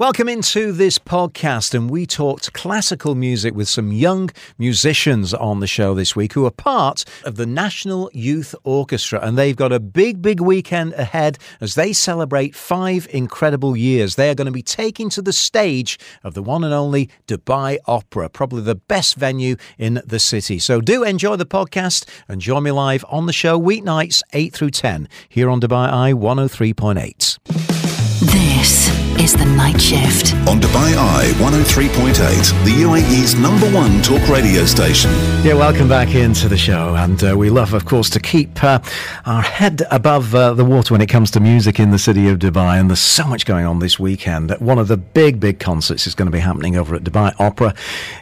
Welcome into this podcast, and we talked classical music with some young musicians on the show this week who are part of the National Youth Orchestra, and they've got a big, big weekend ahead as they celebrate five incredible years. They are going to be taking to the stage of the one and only Dubai Opera, probably the best venue in the city. So do enjoy the podcast and join me live on the show weeknights 8 through 10 here on Dubai Eye 103.8. This is the night shift. On Dubai Eye 103.8, the UAE's number one talk radio station. Yeah, welcome back into the show. And uh, we love, of course, to keep uh, our head above uh, the water when it comes to music in the city of Dubai. And there's so much going on this weekend. One of the big, big concerts is going to be happening over at Dubai Opera.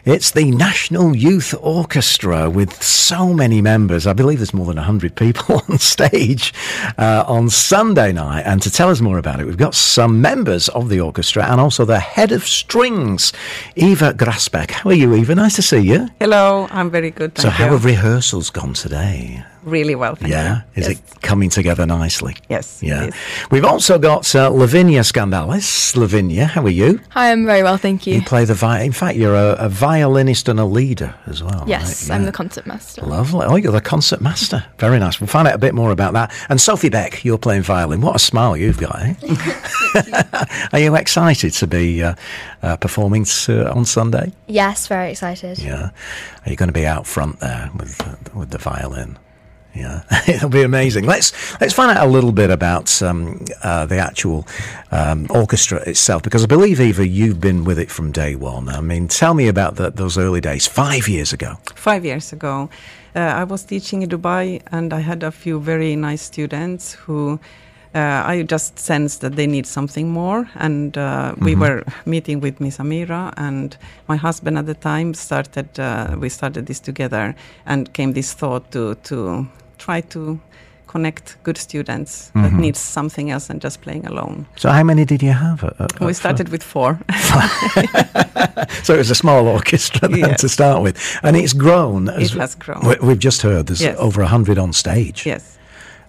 It's the National Youth Orchestra with so many members. I believe there's more than 100 people on stage uh, on Sunday night. And to tell us more about it, we've got some members of the orchestra and also the head of strings, Eva Grasbeck. How are you, Eva? Nice to see you. Hello, I'm very good. So, how you. have rehearsals gone today? Really well. Thank you. yeah, you. is yes. it coming together nicely? Yes. Yeah. it is. We've also got uh, Lavinia Scandalis. Lavinia, how are you? Hi, I'm very well, thank you. You play the vi- In fact, you're a, a violinist and a leader as well. yes, right? I'm the concert master. Lovely. Oh, you're the concert master. Very nice. We'll find out a bit more about that. And Sophie Beck, you're playing violin. What a smile you've got, eh? Are you excited to be uh, uh, performing uh, on Sunday? Yes, very excited. Yeah. Are you going to be out front there with uh, with the violin? Yeah, it'll be amazing. Let's let's find out a little bit about um, uh, the actual um, orchestra itself, because I believe Eva, you've been with it from day one. I mean, tell me about the, those early days, five years ago. Five years ago, uh, I was teaching in Dubai, and I had a few very nice students who. Uh, I just sensed that they need something more, and uh, we were meeting with Miss Amira, and my husband at the time started. Uh, we started this together, and came this thought to to try to connect good students that need something else than just playing alone. So, how many did you have? At, at- we at started with four. So it was a small orchestra then Yes. to start with, and it's grown. As, It has grown. we- We've just heard there's Yes. over hundred on stage. yes.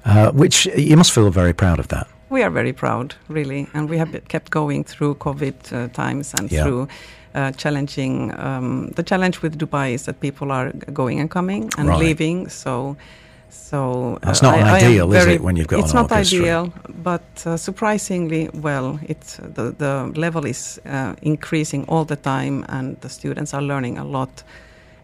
Uh, which you must feel very proud of that. We are very proud, really, and we have kept going through COVID uh, times and Yeah. through uh, challenging. Um, the challenge with Dubai is that people are going and coming and Right. leaving. So, so uh, That's not I- ideal, is very- it, when you've got It's not orchestra? ideal, but uh, surprisingly well. It's the the level is uh, increasing all the time, and the students are learning a lot.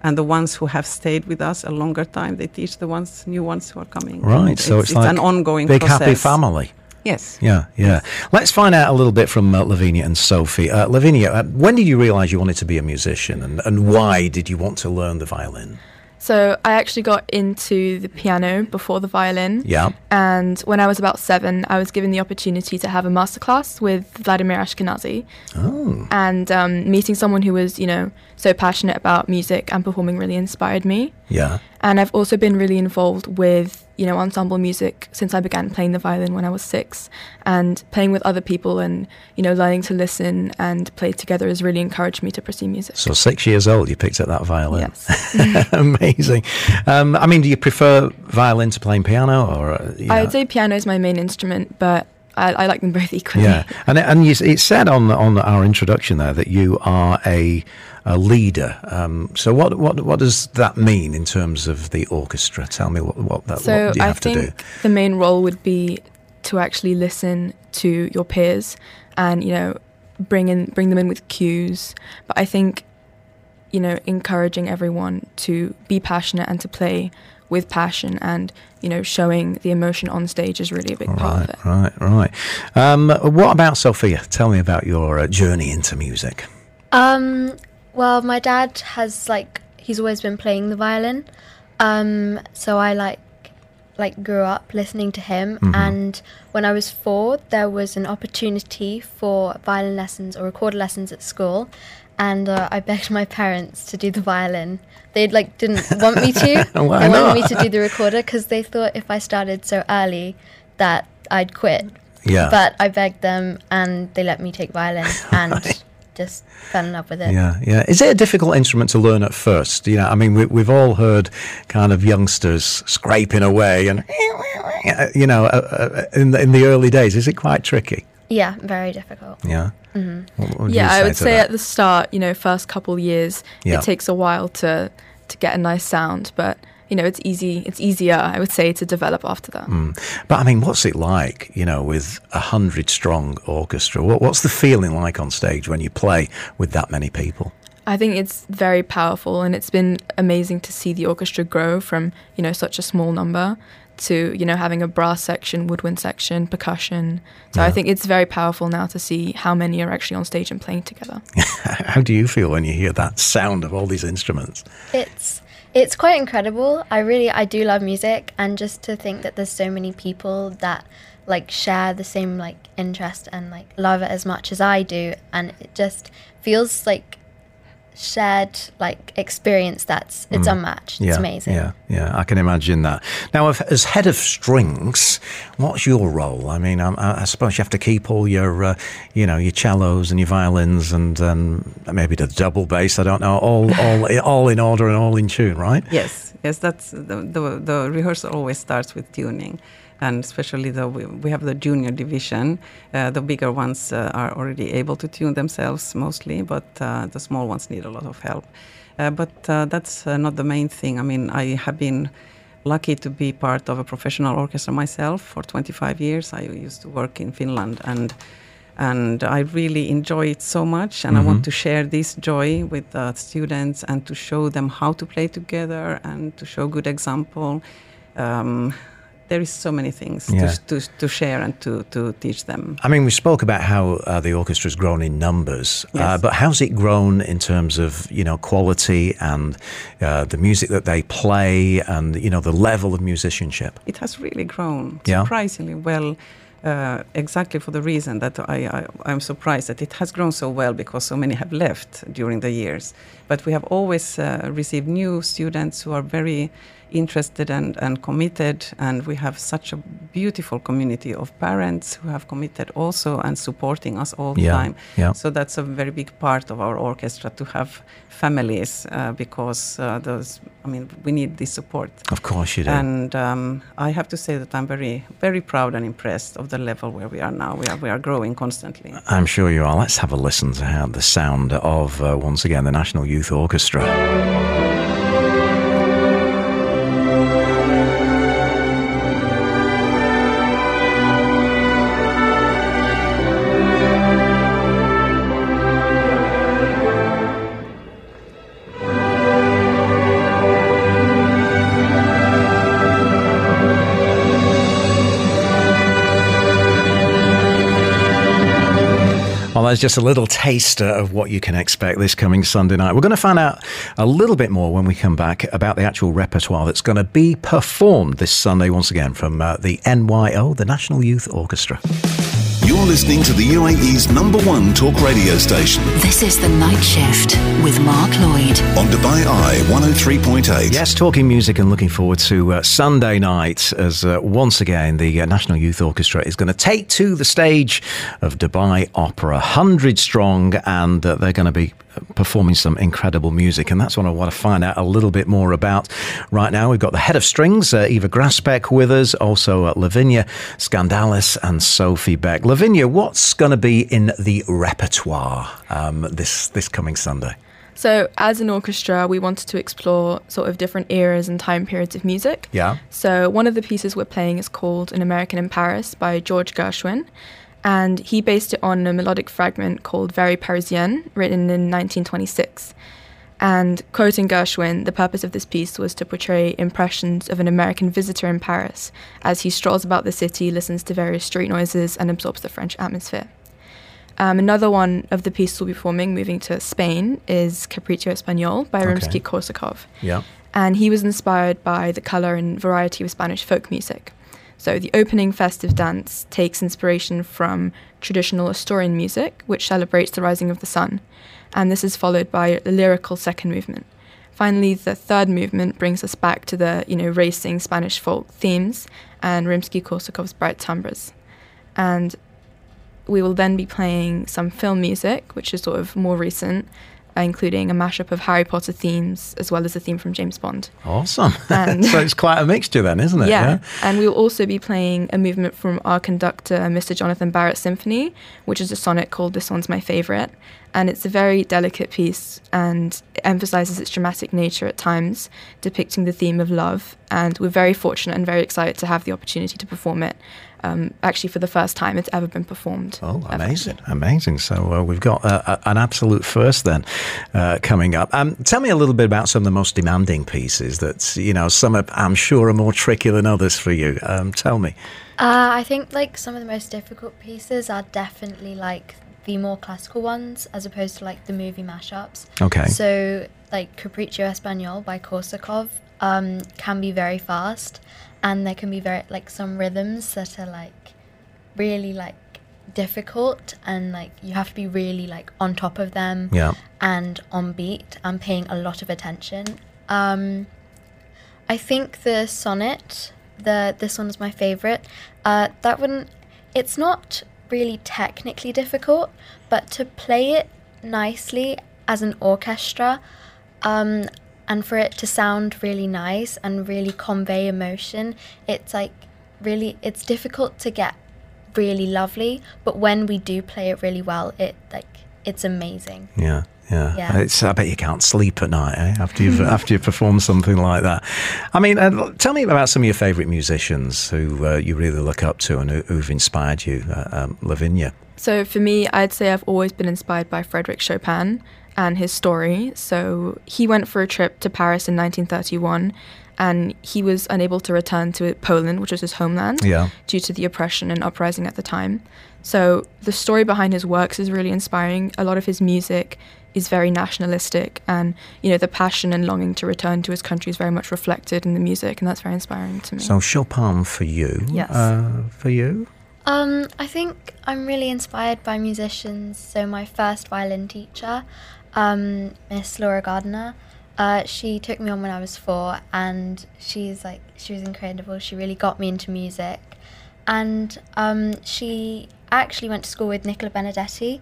And the ones who have stayed with us a longer time, they teach the ones new ones who are coming. Right, so it's, like an ongoing big process. happy family. Yes. Yeah, yeah. Let's find out a little bit from uh, Lavinia and Sophie. Uh, Lavinia, uh, when did you realise you wanted to be a musician, and, and why did you want to learn the violin? So, I actually got into the piano before the violin. Yeah, And when I was about seven, I was given the opportunity to have a masterclass with Vladimir Ashkenazy. Oh. And um, meeting someone who was, you know, so passionate about music and performing really inspired me. yeah. And I've also been really involved with, you know, ensemble music since I began playing the violin when I was six. And playing with other people and, you know, learning to listen and play together has really encouraged me to pursue music. So six years old, you picked up that violin. Yes. Amazing. Um, I mean, do you prefer violin to playing piano, or uh, you I would say piano is my main instrument, but I, I like them both equally. Yeah, and and you, it said on on our introduction there that you are a a leader. Um, so what what what does that mean in terms of the orchestra? Tell me what what that So what do you I have to think do? the main role would be to actually listen to your peers and you know bring in bring them in with cues. But I think you know encouraging everyone to be passionate and to play with passion and you know showing the emotion on stage is really a big part of Right, it. right, right. Um, what about Sophia? Tell me about your uh, journey into music. Um, well, my dad has like he's always been playing the violin, um, so I like like grew up listening to him. And when I was four, there was an opportunity for violin lessons or recorder lessons at school, and uh, I begged my parents to do the violin. They like didn't want me to. They not? wanted me to do the recorder because they thought if I started so early that I'd quit. Yeah. But I begged them, and they let me take violin, and just fell in love with it. Yeah, yeah. Is it a difficult instrument to learn at first? You know, I mean, we, we've all heard kind of youngsters scraping away, and you know, uh, uh, in the, in the early days, is it quite tricky? Yeah, very difficult. Yeah. Mm-hmm. What would yeah, I would say that? at the start, you know, first couple years, Yeah. it takes a while to to get a nice sound, but you know, it's easy. It's easier, I would say, to develop after that. Mm. But I mean, what's it like, you know, with a hundred strong orchestra? What, what's the feeling like on stage when you play with that many people? I think it's very powerful, and it's been amazing to see the orchestra grow from you know such a small number to you know having a brass section, woodwind section, percussion. So I think it's very powerful now to see how many are actually on stage and playing together. How do you feel when you hear that sound of all these instruments? It's it's quite incredible. I really I do love music and just to think that there's so many people that like share the same like interest and like love it as much as I do and it just feels like shared like experience that's it's unmatched. It's amazing. Mm. Yeah, yeah, I can imagine that. Now, if, as head of strings, what's your role? I mean, I, I suppose you have to keep all your, uh, you know, your cellos and your violins and um, maybe the double bass. I don't know, all, all, all in order and all in tune, right? Yes, yes, that's the, the, the rehearsal always starts with tuning. And especially the we, we have the junior division. Uh, the bigger ones uh, are already able to tune themselves mostly, but uh, the small ones need a lot of help. Uh, but uh, that's uh, not the main thing. I mean, I have been lucky to be part of a professional orchestra myself for 25 years. I used to work in Finland and and I really enjoy it so much and I want to share this joy with the students and to show them how to play together and to show good example. Um, there is so many things Yeah. to, to, to share and to, to teach them. I mean, we spoke about how uh, the orchestra's grown in numbers, uh, but how's it grown in terms of you know quality and uh, the music that they play and you know the level of musicianship? It has really grown Yeah. surprisingly well. Uh, exactly for the reason that I, I, I'm surprised that it has grown so well because so many have left during the years. But we have always uh, received new students who are very interested and, and committed, and we have such a beautiful community of parents who have committed also and supporting us all the Yeah, time. yeah. So that's a very big part of our orchestra to have families uh, because uh, those, I mean, we need this support. Of course, you do. And um, I have to say that I'm very, very proud and impressed of the level where we are now. We are, we are growing constantly. I'm sure you are. Let's have a listen to how the sound of, uh, once again, the National Youth Orchestra. There's just a little taster of what you can expect this coming Sunday night. We're going to find out a little bit more when we come back about the actual repertoire that's going to be performed this Sunday once again from uh, the NYO, the National Youth Orchestra. You're listening to the UAE's number one talk radio station This is The Night Shift with Mark Lloyd. on Dubai Eye 103.8. Yes, talking music and looking forward to uh, Sunday night as uh, once again the uh, National Youth Orchestra is going to take to the stage of Dubai Opera, 100 strong, and uh, they're going to be performing some incredible music. And that's what I want to find out a little bit more about right now. We've got the head of strings, uh, Eva Grasbeck, with us, also uh, Lavinia Scandalis and Sophie Beck. Lavinia, what's going to be in the repertoire um, this, this coming Sunday? So, as an orchestra, we wanted to explore sort of different eras and time periods of music. Yeah. So, one of the pieces we're playing is called An American in Paris by George Gershwin. And he based it on a melodic fragment called Very Parisienne, written in 1926. And quoting Gershwin, the purpose of this piece was to portray impressions of an American visitor in Paris as he strolls about the city, listens to various street noises, and absorbs the French atmosphere. Um, another one of the pieces we'll be performing, moving to Spain, is Capriccio Español by Okay. Rimsky-Korsakov Yeah. and he was inspired by the color and variety of Spanish folk music. So the opening festive dance takes inspiration from traditional Asturian music, which celebrates the rising of the sun, and this is followed by a lyrical second movement. Finally, the third movement brings us back to the you know racing Spanish folk themes and Rimsky-Korsakov's bright timbres. And we will then be playing some film music, which is sort of more recent, Uh, including a mashup of Harry Potter themes as well as a theme from James Bond. Awesome. And- so it's quite a mixture then, isn't it? Yeah. And we will also be playing a movement from our conductor, Mr. Jonathan Barrett Symphony, which is a sonnet called This One's My Favorite. And it's a very delicate piece and it emphasizes its dramatic nature at times, depicting the theme of love. And we're very fortunate and very excited to have the opportunity to perform it. Um, actually, for the first time it's ever been performed. Oh, ever. amazing, amazing. So uh, we've got uh, an absolute first then uh, coming up. Um, tell me a little bit about some of the most demanding pieces that, you know, some are, I'm sure are more tricky than others for you. Um, tell me. Uh, I think like some of the most difficult pieces are definitely like the more classical ones as opposed to like the movie mashups. Okay. So like Capriccio Español by Korsakov um, can be very fast, and there can be very like some rhythms that are like really like difficult, and like you have to be really like on top of them Yeah. and on beat and paying a lot of attention. Um, I think the sonnet, the this one is my favorite. Uh, that one, it's not really technically difficult, but to play it nicely as an orchestra, um, and for it to sound really nice and really convey emotion, it's like really it's difficult to get really lovely. But when we do play it really well, it like it's amazing. Yeah. Yeah, Yeah. It's, I bet you can't sleep at night eh? after you've after you perform something like that. I mean, uh, tell me about some of your favourite musicians who uh, you really look up to and who, who've inspired you, uh, um, Lavinia. So for me, I'd say I've always been inspired by Frederick Chopin and his story. So he went for a trip to Paris in 1931 and he was unable to return to Poland, which was his homeland, Yeah. due to the oppression and uprising at the time. So the story behind his works is really inspiring. A lot of his music is very nationalistic and you know the passion and longing to return to his country is very much reflected in the music and that's very inspiring to me. So Chopin for you. Yes. Uh, for you. Um, I think I'm really inspired by musicians. So my first violin teacher, um, Miss Laura Gardner, uh, she took me on when I was four, and she's like she was incredible. She really got me into music, and um, she actually went to school with Nicola Benedetti,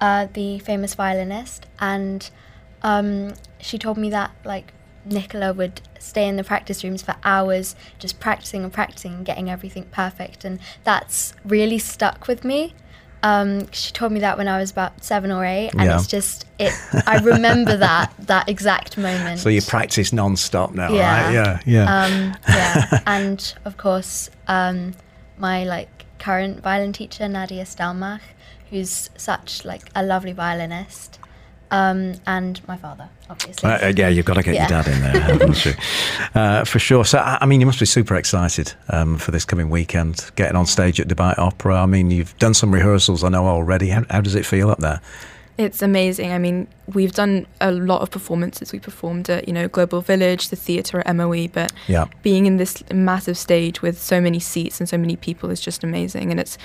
uh, the famous violinist, and um, she told me that like Nicola would stay in the practice rooms for hours just practicing and practicing and getting everything perfect and that's really stuck with me um, she told me that when I was about seven or eight and Yeah. it's just it I remember that that exact moment So you practice non-stop now, Yeah. right? Yeah, yeah. um, yeah and of course um, my like current violin teacher Nadia Stelmach who's such like a lovely violinist um, and my father obviously Uh, yeah, you've got to get Yeah. your dad in there, haven't you? Uh, for sure. So, I I mean, you must be super excited um, for this coming weekend, getting on stage at Dubai Opera. I mean, you've done some rehearsals, I know already. How, how does it feel up there? It's amazing. I mean, we've done a lot of performances. We performed at, you know, Global Village, the theatre at MOE, but Yeah. being in this massive stage with so many seats and so many people is just amazing. And it's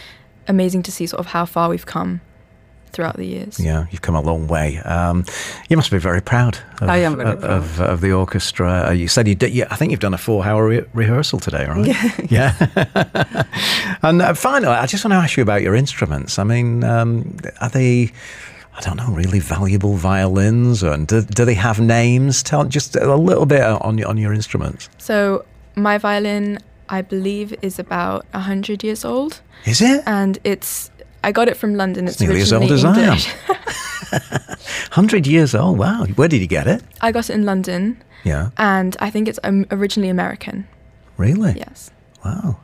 amazing to see sort of how far we've come throughout the years. Yeah, you've come a long way. Um, you must be very proud. Of, I am very of, Of, of the orchestra. Uh, you said you did. Yeah, I think you've done a four-hour re- rehearsal today, right? Yeah. Yeah. and uh, finally, I just want to ask you about your instruments. I mean, um, are they? I don't know, really valuable violins, and do, do they have names? Tell just a little bit on your on your instruments. So my violin, I believe, is about 100 years old. Is it And it's, I got it from London. It's, nearly as old as I am. Hundred years old? Wow. Where did you get it? I got it in London Yeah. and I think it's um, originally American. Really? Yes. Wow.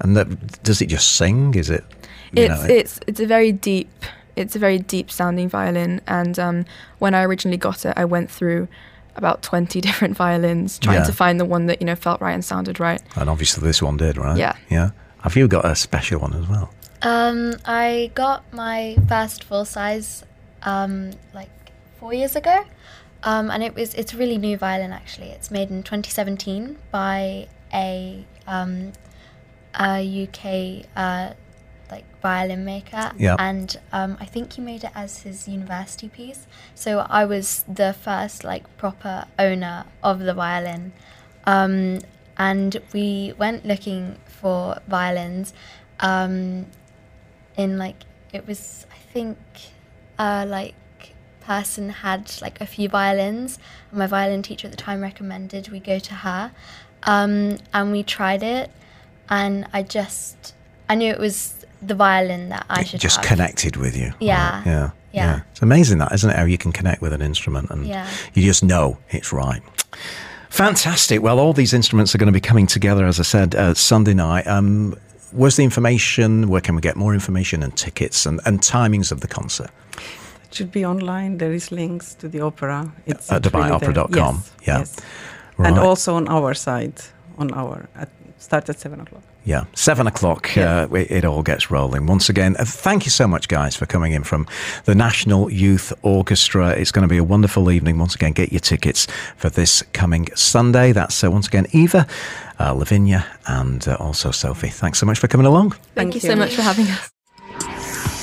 And that, does it just sing? Is it? it's know, it's it's a very deep it's a very deep sounding violin and um, when I originally got it I went through about 20 different violins trying Yeah. to find the one that you know felt right and sounded right And obviously this one did, right? Yeah. Yeah. Have you got a special one as well? Um, I got my first full size um, like four years ago, um, and it was it's a really new violin actually. It's made in 2017 by a um, a UK uh, like violin maker, Yeah. and um, I think he made it as his university piece. So I was the first like proper owner of the violin, um, and we went looking for violins um, in like it was I think uh, like person had like a few violins. And my violin teacher at the time recommended we go to her, um, and we tried it, and I just I knew it was the violin that I It should just have. connected with you. Yeah. Right, Yeah. Yeah. It's amazing that, isn't it? How you can connect with an instrument and Yeah. you just know it's right. Fantastic. Well, all these instruments are going to be coming together, as I said, uh, Sunday night. Um, where's the information? Where can we get more information and tickets and, and timings of the concert? It should be online. There is links to the opera. It's At it's really there. dubaiopera.com. Yes, Yeah. yes. Right. And also on our side, on our at, start at seven o'clock. Yeah, seven o'clock, uh, it, it all gets rolling. Once again, uh, thank you so much, guys, for coming in from the National Youth Orchestra. It's going to be a wonderful evening. Once again, get your tickets for this coming Sunday. That's uh, once again Eva, uh, Lavinia, and uh, also Sophie. Thanks so much for coming along. Thank, Thank you you. so much for having us.